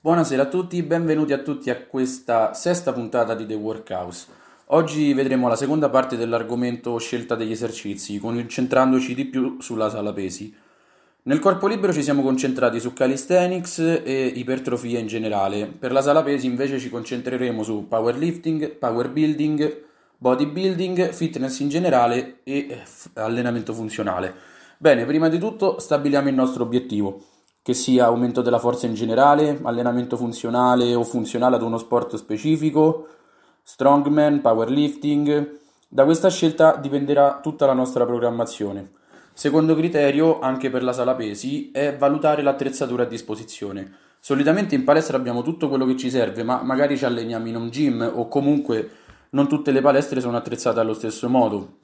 Buonasera a tutti, benvenuti a tutti a questa sesta puntata di The Workhouse. Oggi vedremo la seconda parte dell'argomento scelta degli esercizi, concentrandoci di più sulla sala pesi. Nel corpo libero ci siamo concentrati su calisthenics e ipertrofia in generale. Per la sala pesi invece ci concentreremo su powerlifting, power building, bodybuilding, fitness in generale e allenamento funzionale. Bene, prima di tutto stabiliamo il nostro obiettivo che sia aumento della forza in generale, allenamento funzionale o funzionale ad uno sport specifico, strongman, powerlifting. Da questa scelta dipenderà tutta la nostra programmazione. Secondo criterio, anche per la sala pesi, è valutare l'attrezzatura a disposizione. Solitamente in palestra abbiamo tutto quello che ci serve, ma magari ci alleniamo in un gym o comunque non tutte le palestre sono attrezzate allo stesso modo.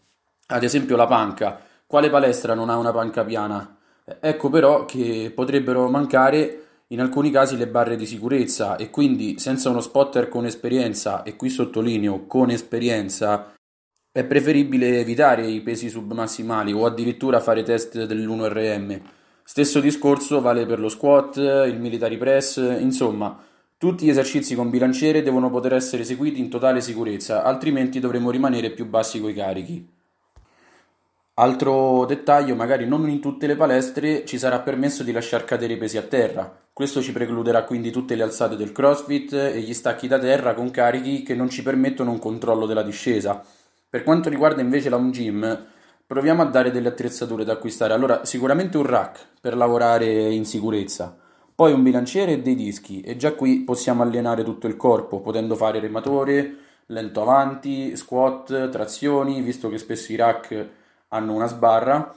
Ad esempio la panca. Quale palestra non ha una panca piana? Ecco però che potrebbero mancare in alcuni casi le barre di sicurezza e quindi senza uno spotter con esperienza, e qui sottolineo con esperienza, è preferibile evitare i pesi submassimali o addirittura fare test dell'1RM. Stesso discorso vale per lo squat, il military press, insomma, tutti gli esercizi con bilanciere devono poter essere eseguiti in totale sicurezza, altrimenti dovremo rimanere più bassi coi carichi. Altro dettaglio, magari non in tutte le palestre ci sarà permesso di lasciar cadere i pesi a terra. Questo ci precluderà quindi tutte le alzate del CrossFit e gli stacchi da terra con carichi che non ci permettono un controllo della discesa. Per quanto riguarda invece la home gym, proviamo a dare delle attrezzature da acquistare. Allora, sicuramente un rack per lavorare in sicurezza, poi un bilanciere e dei dischi e già qui possiamo allenare tutto il corpo, potendo fare rematore, lento avanti, squat, trazioni, visto che spesso i rack hanno una sbarra.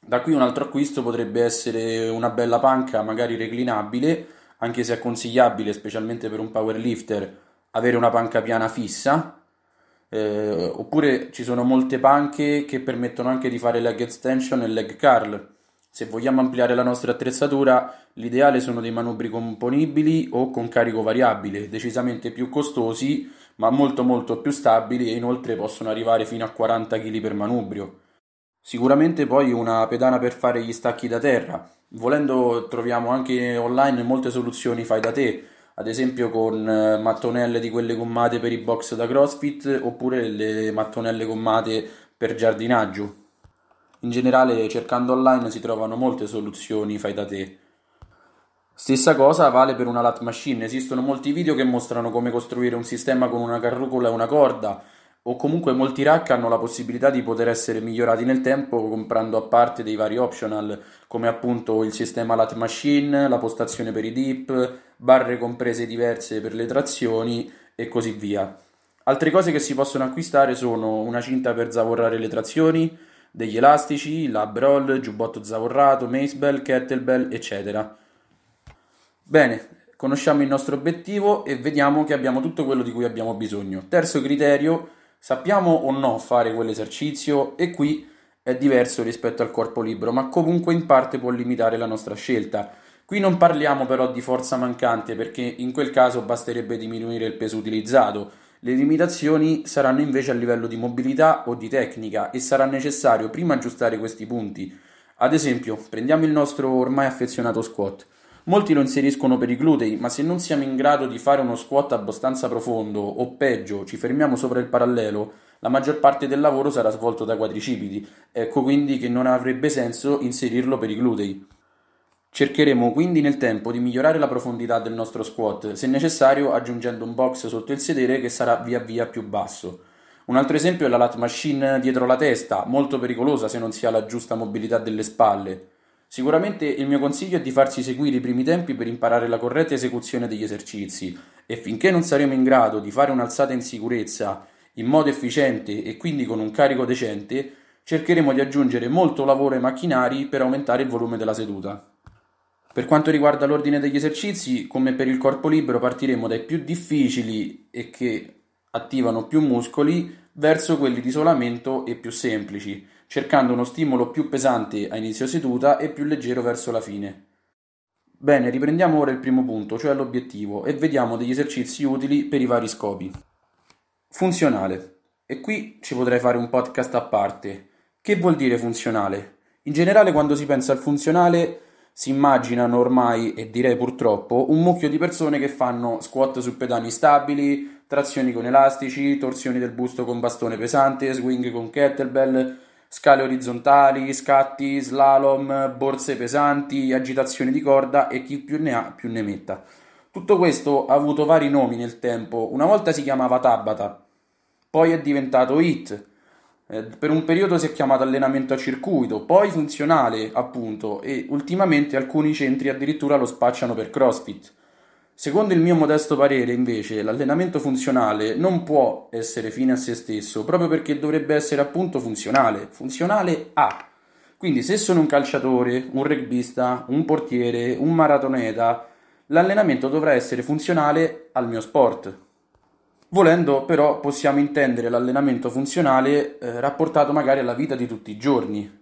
Da qui un altro acquisto potrebbe essere una bella panca, magari reclinabile, anche se è consigliabile, specialmente per un powerlifter, avere una panca piana fissa. Eh, oppure ci sono molte panche che permettono anche di fare leg extension e leg curl. Se vogliamo ampliare la nostra attrezzatura, l'ideale sono dei manubri componibili o con carico variabile, decisamente più costosi, ma molto molto più stabili e inoltre possono arrivare fino a 40 kg per manubrio. Sicuramente poi una pedana per fare gli stacchi da terra. Volendo troviamo anche online molte soluzioni fai da te, ad esempio con eh, mattonelle di quelle gommate per i box da CrossFit oppure le mattonelle gommate per giardinaggio. In generale cercando online si trovano molte soluzioni fai da te. Stessa cosa vale per una lat machine, esistono molti video che mostrano come costruire un sistema con una carrucola e una corda o comunque molti rack hanno la possibilità di poter essere migliorati nel tempo comprando a parte dei vari optional come appunto il sistema lat machine, la postazione per i dip, barre comprese diverse per le trazioni e così via. Altre cose che si possono acquistare sono una cinta per zavorrare le trazioni, degli elastici, lab roll, giubbotto zavorrato, macebell, kettlebell, eccetera. Bene, conosciamo il nostro obiettivo e vediamo che abbiamo tutto quello di cui abbiamo bisogno. Terzo criterio, Sappiamo o no fare quell'esercizio e qui è diverso rispetto al corpo libero, ma comunque in parte può limitare la nostra scelta. Qui non parliamo però di forza mancante perché in quel caso basterebbe diminuire il peso utilizzato. Le limitazioni saranno invece a livello di mobilità o di tecnica e sarà necessario prima aggiustare questi punti. Ad esempio, prendiamo il nostro ormai affezionato squat. Molti lo inseriscono per i glutei, ma se non siamo in grado di fare uno squat abbastanza profondo o peggio ci fermiamo sopra il parallelo, la maggior parte del lavoro sarà svolto dai quadricipiti, ecco quindi che non avrebbe senso inserirlo per i glutei. Cercheremo quindi nel tempo di migliorare la profondità del nostro squat, se necessario aggiungendo un box sotto il sedere che sarà via via più basso. Un altro esempio è la lat machine dietro la testa, molto pericolosa se non si ha la giusta mobilità delle spalle. Sicuramente il mio consiglio è di farsi seguire i primi tempi per imparare la corretta esecuzione degli esercizi e finché non saremo in grado di fare un'alzata in sicurezza in modo efficiente e quindi con un carico decente, cercheremo di aggiungere molto lavoro ai macchinari per aumentare il volume della seduta. Per quanto riguarda l'ordine degli esercizi, come per il corpo libero, partiremo dai più difficili e che attivano più muscoli verso quelli di isolamento e più semplici cercando uno stimolo più pesante a inizio seduta e più leggero verso la fine. Bene, riprendiamo ora il primo punto, cioè l'obiettivo, e vediamo degli esercizi utili per i vari scopi. Funzionale. E qui ci potrei fare un podcast a parte. Che vuol dire funzionale? In generale, quando si pensa al funzionale, si immaginano ormai, e direi purtroppo, un mucchio di persone che fanno squat su pedani stabili, trazioni con elastici, torsioni del busto con bastone pesante, swing con kettlebell, scale orizzontali, scatti, slalom, borse pesanti, agitazioni di corda e chi più ne ha più ne metta. Tutto questo ha avuto vari nomi nel tempo. Una volta si chiamava Tabata, poi è diventato HIT, eh, per un periodo si è chiamato allenamento a circuito, poi funzionale, appunto, e ultimamente alcuni centri addirittura lo spacciano per CrossFit. Secondo il mio modesto parere, invece, l'allenamento funzionale non può essere fine a se stesso, proprio perché dovrebbe essere appunto funzionale, funzionale a. Quindi se sono un calciatore, un rugbista, un portiere, un maratoneta, l'allenamento dovrà essere funzionale al mio sport. Volendo però possiamo intendere l'allenamento funzionale eh, rapportato magari alla vita di tutti i giorni,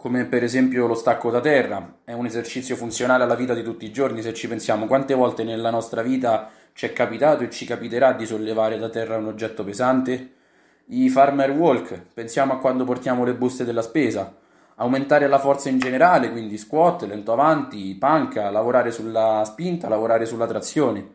come per esempio lo stacco da terra, è un esercizio funzionale alla vita di tutti i giorni, se ci pensiamo quante volte nella nostra vita ci è capitato e ci capiterà di sollevare da terra un oggetto pesante? I farmer walk, pensiamo a quando portiamo le buste della spesa, aumentare la forza in generale, quindi squat, lento avanti, panca, lavorare sulla spinta, lavorare sulla trazione.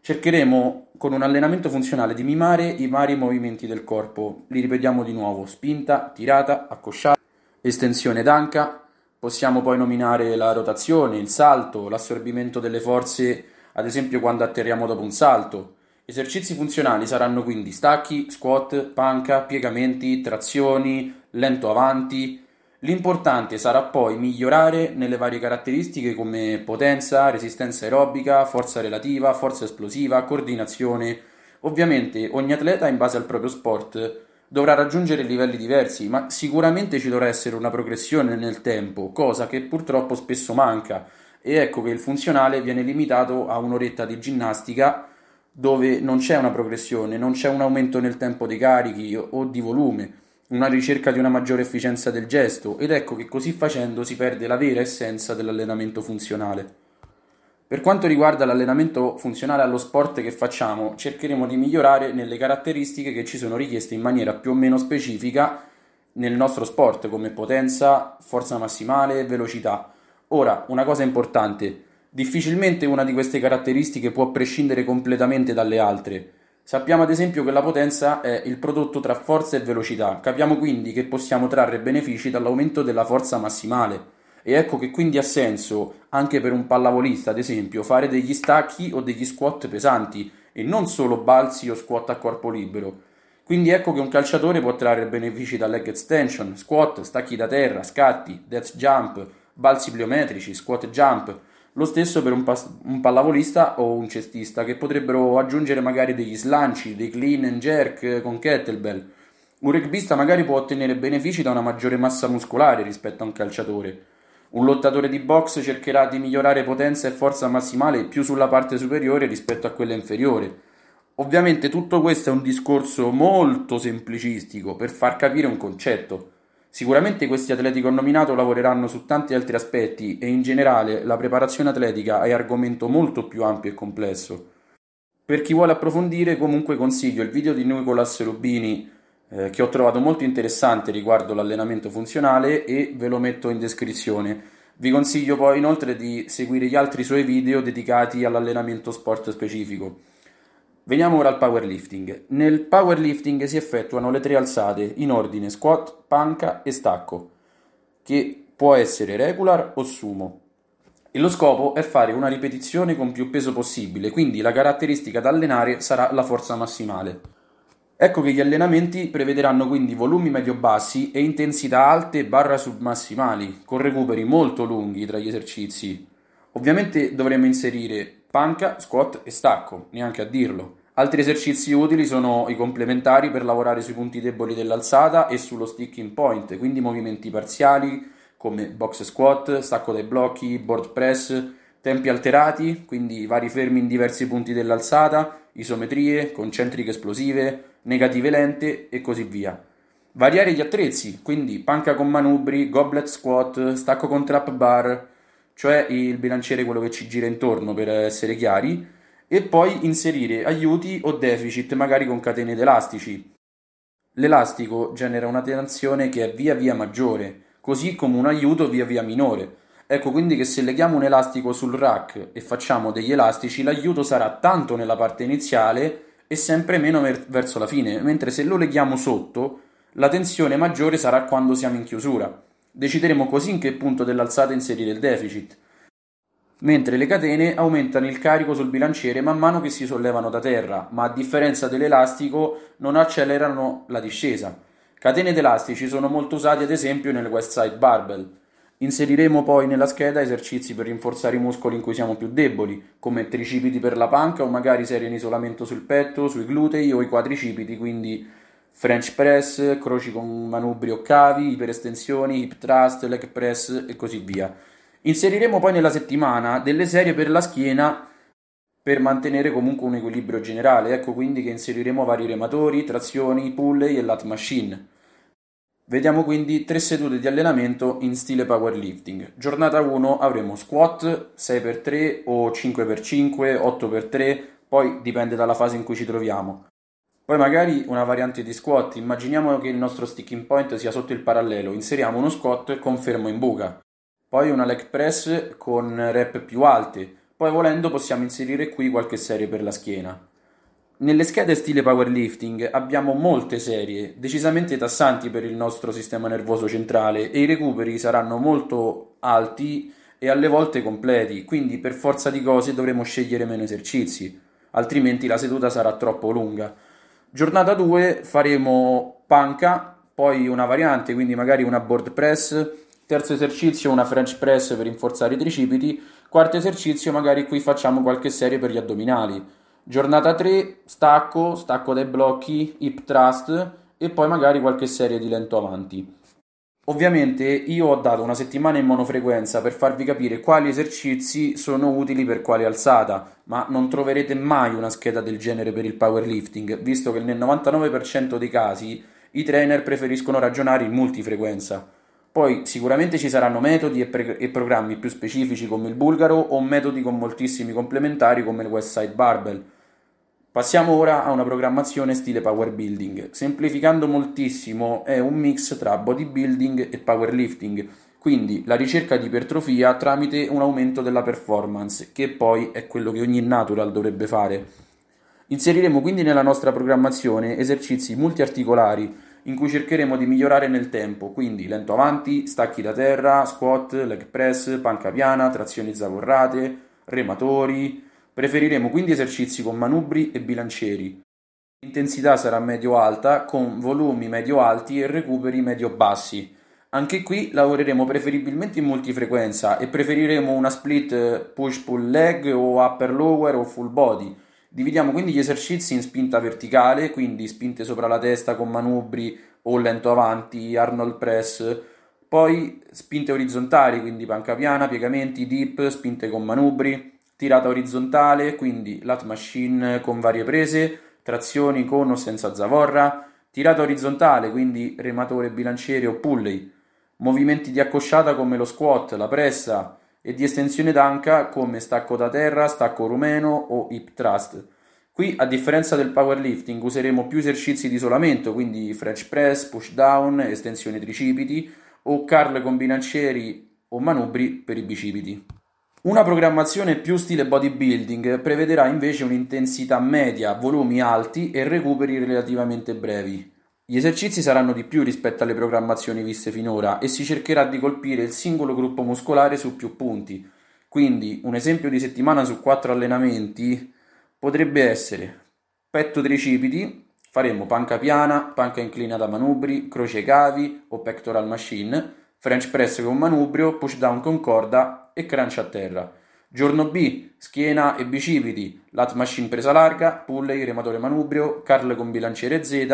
Cercheremo con un allenamento funzionale di mimare i vari movimenti del corpo. Li ripetiamo di nuovo: spinta, tirata, accosciata, estensione d'anca. Possiamo poi nominare la rotazione, il salto, l'assorbimento delle forze, ad esempio quando atterriamo dopo un salto. Esercizi funzionali saranno quindi stacchi, squat, panca, piegamenti, trazioni, lento avanti, L'importante sarà poi migliorare nelle varie caratteristiche come potenza, resistenza aerobica, forza relativa, forza esplosiva, coordinazione. Ovviamente ogni atleta in base al proprio sport dovrà raggiungere livelli diversi, ma sicuramente ci dovrà essere una progressione nel tempo, cosa che purtroppo spesso manca. E ecco che il funzionale viene limitato a un'oretta di ginnastica dove non c'è una progressione, non c'è un aumento nel tempo dei carichi o di volume una ricerca di una maggiore efficienza del gesto ed ecco che così facendo si perde la vera essenza dell'allenamento funzionale. Per quanto riguarda l'allenamento funzionale allo sport che facciamo, cercheremo di migliorare nelle caratteristiche che ci sono richieste in maniera più o meno specifica nel nostro sport, come potenza, forza massimale velocità. Ora, una cosa importante, difficilmente una di queste caratteristiche può prescindere completamente dalle altre. Sappiamo ad esempio che la potenza è il prodotto tra forza e velocità, capiamo quindi che possiamo trarre benefici dall'aumento della forza massimale. E ecco che quindi ha senso, anche per un pallavolista ad esempio, fare degli stacchi o degli squat pesanti e non solo balzi o squat a corpo libero. Quindi ecco che un calciatore può trarre benefici da leg extension, squat, stacchi da terra, scatti, death jump, balzi pliometrici, squat jump, lo stesso per un, pas- un, pallavolista o un cestista che potrebbero aggiungere magari degli slanci, dei clean and jerk con kettlebell. Un rugbista magari può ottenere benefici da una maggiore massa muscolare rispetto a un calciatore. Un lottatore di box cercherà di migliorare potenza e forza massimale più sulla parte superiore rispetto a quella inferiore. Ovviamente tutto questo è un discorso molto semplicistico per far capire un concetto. Sicuramente questi atleti che ho nominato lavoreranno su tanti altri aspetti e in generale la preparazione atletica è argomento molto più ampio e complesso. Per chi vuole approfondire comunque consiglio il video di Nicolas Rubini eh, che ho trovato molto interessante riguardo l'allenamento funzionale e ve lo metto in descrizione. Vi consiglio poi inoltre di seguire gli altri suoi video dedicati all'allenamento sport specifico. Veniamo ora al powerlifting. Nel powerlifting si effettuano le tre alzate in ordine squat, panca e stacco, che può essere regular o sumo. E lo scopo è fare una ripetizione con più peso possibile, quindi la caratteristica da allenare sarà la forza massimale. Ecco che gli allenamenti prevederanno quindi volumi medio-bassi e intensità alte barra submassimali, con recuperi molto lunghi tra gli esercizi. Ovviamente dovremo inserire panca, squat e stacco, neanche a dirlo. Altri esercizi utili sono i complementari per lavorare sui punti deboli dell'alzata e sullo sticking point, quindi movimenti parziali come box squat, stacco dai blocchi, board press, tempi alterati, quindi vari fermi in diversi punti dell'alzata, isometrie, concentriche esplosive, negative lente e così via. Variare gli attrezzi, quindi panca con manubri, goblet squat, stacco con trap bar, cioè il bilanciere quello che ci gira intorno per essere chiari, e poi inserire aiuti o deficit magari con catene ed elastici. L'elastico genera una tensione che è via via maggiore, così come un aiuto via via minore. Ecco quindi che se leghiamo un elastico sul rack e facciamo degli elastici, l'aiuto sarà tanto nella parte iniziale e sempre meno ver- verso la fine, mentre se lo leghiamo sotto, la tensione maggiore sarà quando siamo in chiusura. Decideremo così in che punto dell'alzata inserire il deficit, mentre le catene aumentano il carico sul bilanciere man mano che si sollevano da terra, ma a differenza dell'elastico non accelerano la discesa. Catene ed elastici sono molto usati ad esempio nel West Side Barbell. Inseriremo poi nella scheda esercizi per rinforzare i muscoli in cui siamo più deboli, come tricipiti per la panca o magari serie in isolamento sul petto, sui glutei o i quadricipiti, quindi French press, croci con manubri o cavi, iperestensioni, hip thrust, leg press e così via. Inseriremo poi nella settimana delle serie per la schiena per mantenere comunque un equilibrio generale, ecco quindi che inseriremo vari rematori, trazioni, pulley e lat machine. Vediamo quindi tre sedute di allenamento in stile powerlifting. Giornata 1 avremo squat 6x3 o 5x5, 8x3, poi dipende dalla fase in cui ci troviamo. Poi magari una variante di squat, immaginiamo che il nostro sticking point sia sotto il parallelo, inseriamo uno squat con fermo in buca. Poi una leg press con rep più alte, poi volendo possiamo inserire qui qualche serie per la schiena. Nelle schede stile powerlifting abbiamo molte serie, decisamente tassanti per il nostro sistema nervoso centrale e i recuperi saranno molto alti e alle volte completi, quindi per forza di cose dovremo scegliere meno esercizi, altrimenti la seduta sarà troppo lunga. Giornata 2 faremo panca, poi una variante, quindi magari una board press, terzo esercizio una French press per rinforzare i tricipiti, quarto esercizio magari qui facciamo qualche serie per gli addominali. Giornata 3, stacco, stacco dai blocchi, hip thrust e poi magari qualche serie di lento avanti. Ovviamente io ho dato una settimana in monofrequenza per farvi capire quali esercizi sono utili per quale alzata, ma non troverete mai una scheda del genere per il powerlifting, visto che nel 99% dei casi i trainer preferiscono ragionare in multifrequenza. Poi sicuramente ci saranno metodi e, pre- e, programmi più specifici come il bulgaro o metodi con moltissimi complementari come il West Side Barbell. Passiamo ora a una programmazione stile power building. Semplificando moltissimo, è un mix tra bodybuilding e powerlifting, quindi la ricerca di ipertrofia tramite un aumento della performance, che poi è quello che ogni natural dovrebbe fare. Inseriremo quindi nella nostra programmazione esercizi multiarticolari in cui cercheremo di migliorare nel tempo, quindi lento avanti, stacchi da terra, squat, leg press, panca piana, trazioni zavorrate, rematori, Preferiremo quindi esercizi con manubri e bilancieri. L'intensità sarà medio-alta con volumi medio-alti e recuperi medio-bassi. Anche qui lavoreremo preferibilmente in multifrequenza e preferiremo una split push-pull leg o upper-lower o full body. Dividiamo quindi gli esercizi in spinta verticale, quindi spinte sopra la testa con manubri o lento avanti, Arnold press, poi spinte orizzontali, quindi panca piana, piegamenti, dip, spinte con manubri, tirata orizzontale, quindi lat machine con varie prese, trazioni con o senza zavorra, tirata orizzontale, quindi rematore bilanciere o pulley, movimenti di accosciata come lo squat, la pressa e di estensione d'anca come stacco da terra, stacco rumeno o hip thrust. Qui, a differenza del powerlifting, useremo più esercizi di isolamento, quindi French press, push down, estensione tricipiti o curl con bilancieri o manubri per i bicipiti. Una programmazione più stile bodybuilding prevederà invece un'intensità media, volumi alti e recuperi relativamente brevi. Gli esercizi saranno di più rispetto alle programmazioni viste finora e si cercherà di colpire il singolo gruppo muscolare su più punti. Quindi un esempio di settimana su quattro allenamenti potrebbe essere petto tricipiti, faremo panca piana, panca inclinata manubri, croce cavi o pectoral machine, French press con manubrio, push down con corda e crunch a terra. Giorno B, schiena e bicipiti, lat machine presa larga, pulley, rematore manubrio, curl con bilanciere Z,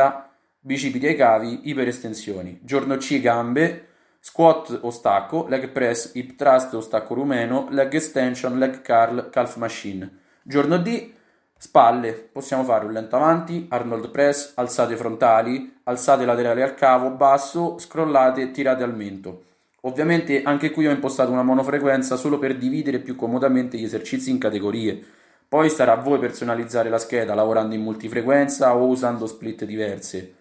bicipiti ai cavi, iperestensioni. Giorno C, gambe, squat o stacco, leg press, hip thrust o stacco rumeno, leg extension, leg curl, calf machine. Giorno D, Spalle, possiamo fare un lento avanti, Arnold press, alzate frontali, alzate laterali al cavo, basso, scrollate tirate al mento. Ovviamente anche qui ho impostato una monofrequenza solo per dividere più comodamente gli esercizi in categorie. Poi starà a voi personalizzare la scheda lavorando in multifrequenza o usando split diverse.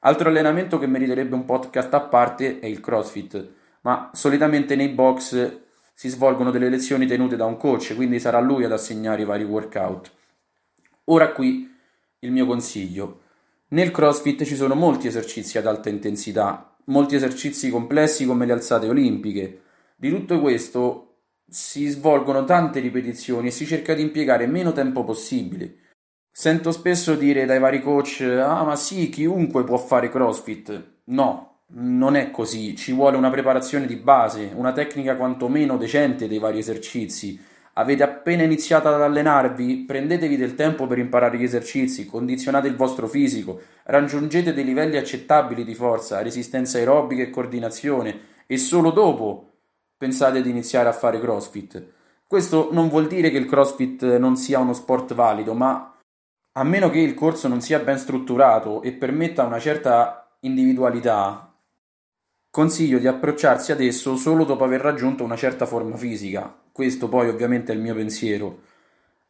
Altro allenamento che meriterebbe un podcast a parte è il CrossFit, ma solitamente nei box si svolgono delle lezioni tenute da un coach, quindi sarà lui ad assegnare i vari workout. Ora qui il mio consiglio. Nel CrossFit ci sono molti esercizi ad alta intensità, molti esercizi complessi come le alzate olimpiche. Di tutto questo si svolgono tante ripetizioni e si cerca di impiegare meno tempo possibile. Sento spesso dire dai vari coach: Ah, ma sì, chiunque può fare CrossFit. No, non è così, ci vuole una preparazione di base, una tecnica quantomeno decente dei vari esercizi. Avete appena iniziato ad allenarvi? Prendetevi del tempo per imparare gli esercizi, condizionate il vostro fisico, raggiungete dei livelli accettabili di forza, resistenza aerobica e coordinazione e solo dopo pensate di iniziare a fare CrossFit. Questo non vuol dire che il CrossFit non sia uno sport valido, ma a meno che il corso non sia ben strutturato e permetta una certa individualità, Consiglio di approcciarsi ad esso solo dopo aver raggiunto una certa forma fisica. Questo poi ovviamente è il mio pensiero.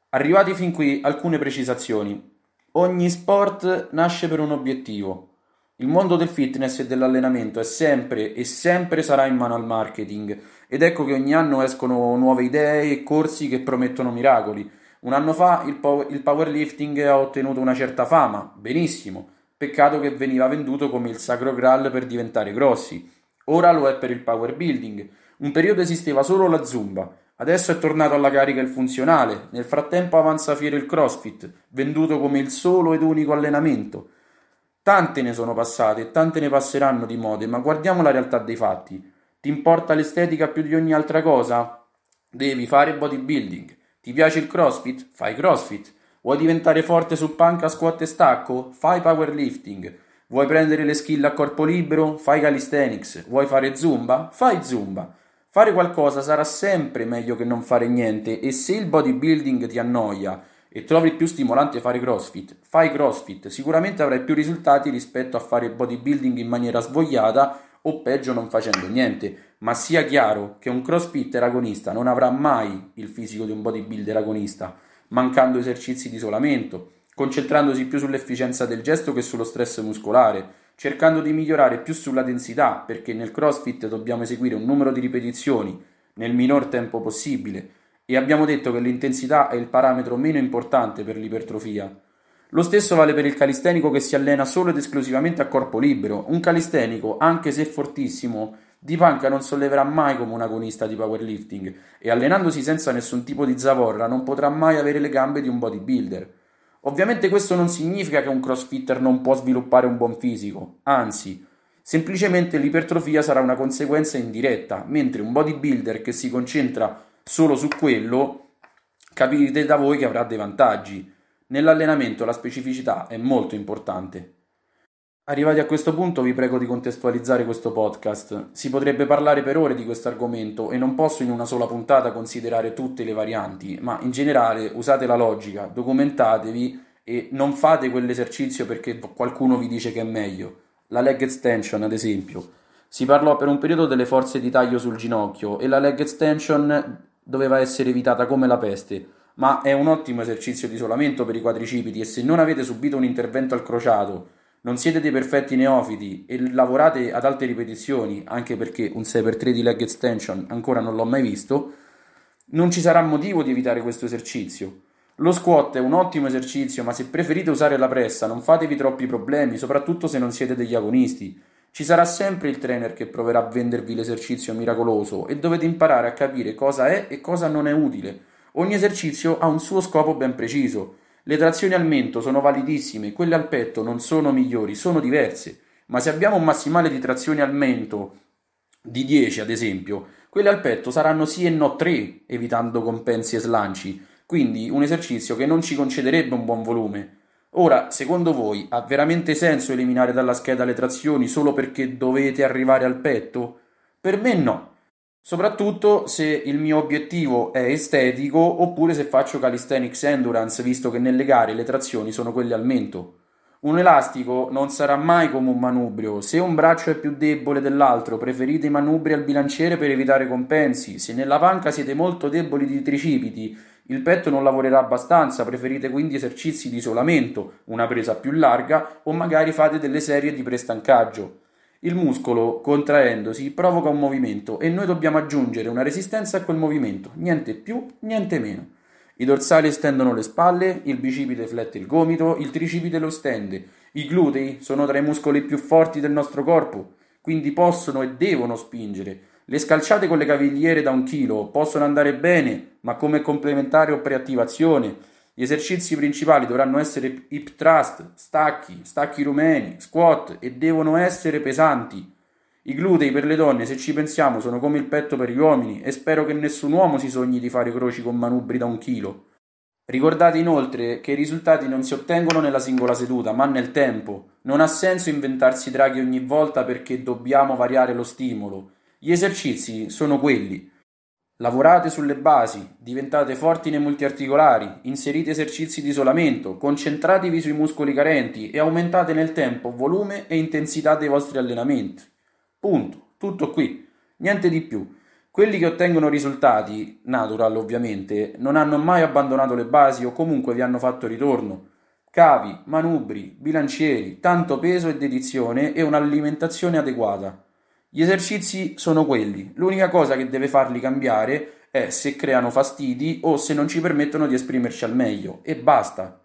Arrivati fin qui, alcune precisazioni. Ogni sport nasce per un obiettivo. Il mondo del fitness e dell'allenamento è sempre e sempre sarà in mano al marketing ed ecco che ogni anno escono nuove idee e corsi che promettono miracoli. Un anno fa il, pow- il powerlifting ha ottenuto una certa fama, benissimo, peccato che veniva venduto come il sacro graal per diventare grossi. Ora lo è per il power building. Un periodo esisteva solo la zumba, adesso è tornato alla carica il funzionale, nel frattempo avanza fiero il crossfit, venduto come il solo ed unico allenamento. Tante ne sono passate e tante ne passeranno di mode, ma guardiamo la realtà dei fatti. Ti importa l'estetica più di ogni altra cosa? Devi fare bodybuilding. Ti piace il crossfit? Fai crossfit. Vuoi diventare forte sul panca, squat e stacco? Fai powerlifting. Vuoi prendere le skill a corpo libero? Fai calisthenics. Vuoi fare zumba? Fai zumba. Fare qualcosa sarà sempre meglio che non fare niente e se il bodybuilding ti annoia e trovi più stimolante fare crossfit, fai crossfit. Sicuramente avrai più risultati rispetto a fare bodybuilding in maniera svogliata o peggio non facendo niente. Ma sia chiaro che un crossfitter agonista non avrà mai il fisico di un bodybuilder agonista, mancando esercizi di isolamento concentrandosi più sull'efficienza del gesto che sullo stress muscolare, cercando di migliorare più sulla densità, perché nel CrossFit dobbiamo eseguire un numero di ripetizioni nel minor tempo possibile e abbiamo detto che l'intensità è il parametro meno importante per l'ipertrofia. Lo stesso vale per il calistenico che si allena solo ed esclusivamente a corpo libero. Un calistenico, anche se fortissimo, di panca non solleverà mai come un agonista di powerlifting e allenandosi senza nessun tipo di zavorra non potrà mai avere le gambe di un bodybuilder. Ovviamente questo non significa che un crossfitter non può sviluppare un buon fisico, anzi, semplicemente l'ipertrofia sarà una conseguenza indiretta, mentre un bodybuilder che si concentra solo su quello, capite da voi che avrà dei vantaggi. Nell'allenamento la specificità è molto importante. Arrivati a questo punto vi prego di contestualizzare questo podcast. Si potrebbe parlare per ore di questo argomento e non posso in una sola puntata considerare tutte le varianti, ma in generale usate la logica, documentatevi e non fate quell'esercizio perché qualcuno vi dice che è meglio. La leg extension, ad esempio. Si parlò per un periodo delle forze di taglio sul ginocchio e la leg extension doveva essere evitata come la peste, ma è un ottimo esercizio di isolamento per i quadricipiti e se non avete subito un intervento al crociato non siete dei perfetti neofiti e lavorate ad alte ripetizioni, anche perché un 6x3 di leg extension ancora non l'ho mai visto, non ci sarà motivo di evitare questo esercizio. Lo squat è un ottimo esercizio, ma se preferite usare la pressa non fatevi troppi problemi, soprattutto se non siete degli agonisti. Ci sarà sempre il trainer che proverà a vendervi l'esercizio miracoloso e dovete imparare a capire cosa è e cosa non è utile. Ogni esercizio ha un suo scopo ben preciso. Le trazioni al mento sono validissime, quelle al petto non sono migliori, sono diverse, ma se abbiamo un massimale di trazioni al mento di 10 ad esempio, quelle al petto saranno sì e no 3, evitando compensi e slanci, quindi un esercizio che non ci concederebbe un buon volume. Ora, secondo voi, ha veramente senso eliminare dalla scheda le trazioni solo perché dovete arrivare al petto? Per me no. Soprattutto se il mio obiettivo è estetico oppure se faccio calisthenics endurance, visto che nelle gare le trazioni sono quelle al mento. Un elastico non sarà mai come un manubrio. Se un braccio è più debole dell'altro, preferite i manubri al bilanciere per evitare compensi. Se nella panca siete molto deboli di tricipiti, il petto non lavorerà abbastanza, preferite quindi esercizi di isolamento, una presa più larga o magari fate delle serie di prestancaggio. Il muscolo, contraendosi, provoca un movimento e noi dobbiamo aggiungere una resistenza a quel movimento, niente più, niente meno. I dorsali estendono le spalle, il bicipite flette il gomito, il tricipite lo stende. I glutei sono tra i muscoli più forti del nostro corpo, quindi possono e devono spingere. Le scalciate con le cavigliere da un chilo possono andare bene, ma come complementare o preattivazione. Gli esercizi principali dovranno essere hip thrust, stacchi, stacchi rumeni, squat e devono essere pesanti. I glutei per le donne, se ci pensiamo, sono come il petto per gli uomini e spero che nessun uomo si sogni di fare croci con manubri da un chilo. Ricordate inoltre che i risultati non si ottengono nella singola seduta, ma nel tempo. Non ha senso inventarsi draghi ogni volta perché dobbiamo variare lo stimolo. Gli esercizi sono quelli. Lavorate sulle basi, diventate forti nei multiarticolari, inserite esercizi di isolamento, concentratevi sui muscoli carenti e aumentate nel tempo volume e intensità dei vostri allenamenti. Punto. Tutto qui. Niente di più. Quelli che ottengono risultati, natural ovviamente, non hanno mai abbandonato le basi o comunque vi hanno fatto ritorno. Cavi, manubri, bilancieri, tanto peso e dedizione e un'alimentazione adeguata. Gli esercizi sono quelli. L'unica cosa che deve farli cambiare è se creano fastidi o se non ci permettono di esprimerci al meglio. E basta.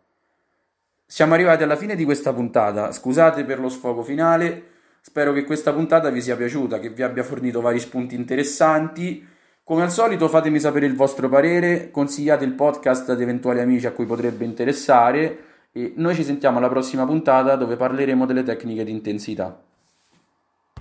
Siamo arrivati alla fine di questa puntata. Scusate per lo sfogo finale. Spero che questa puntata vi sia piaciuta, che vi abbia fornito vari spunti interessanti. Come al solito fatemi sapere il vostro parere, consigliate il podcast ad eventuali amici a cui potrebbe interessare e noi ci sentiamo alla prossima puntata dove parleremo delle tecniche di intensità.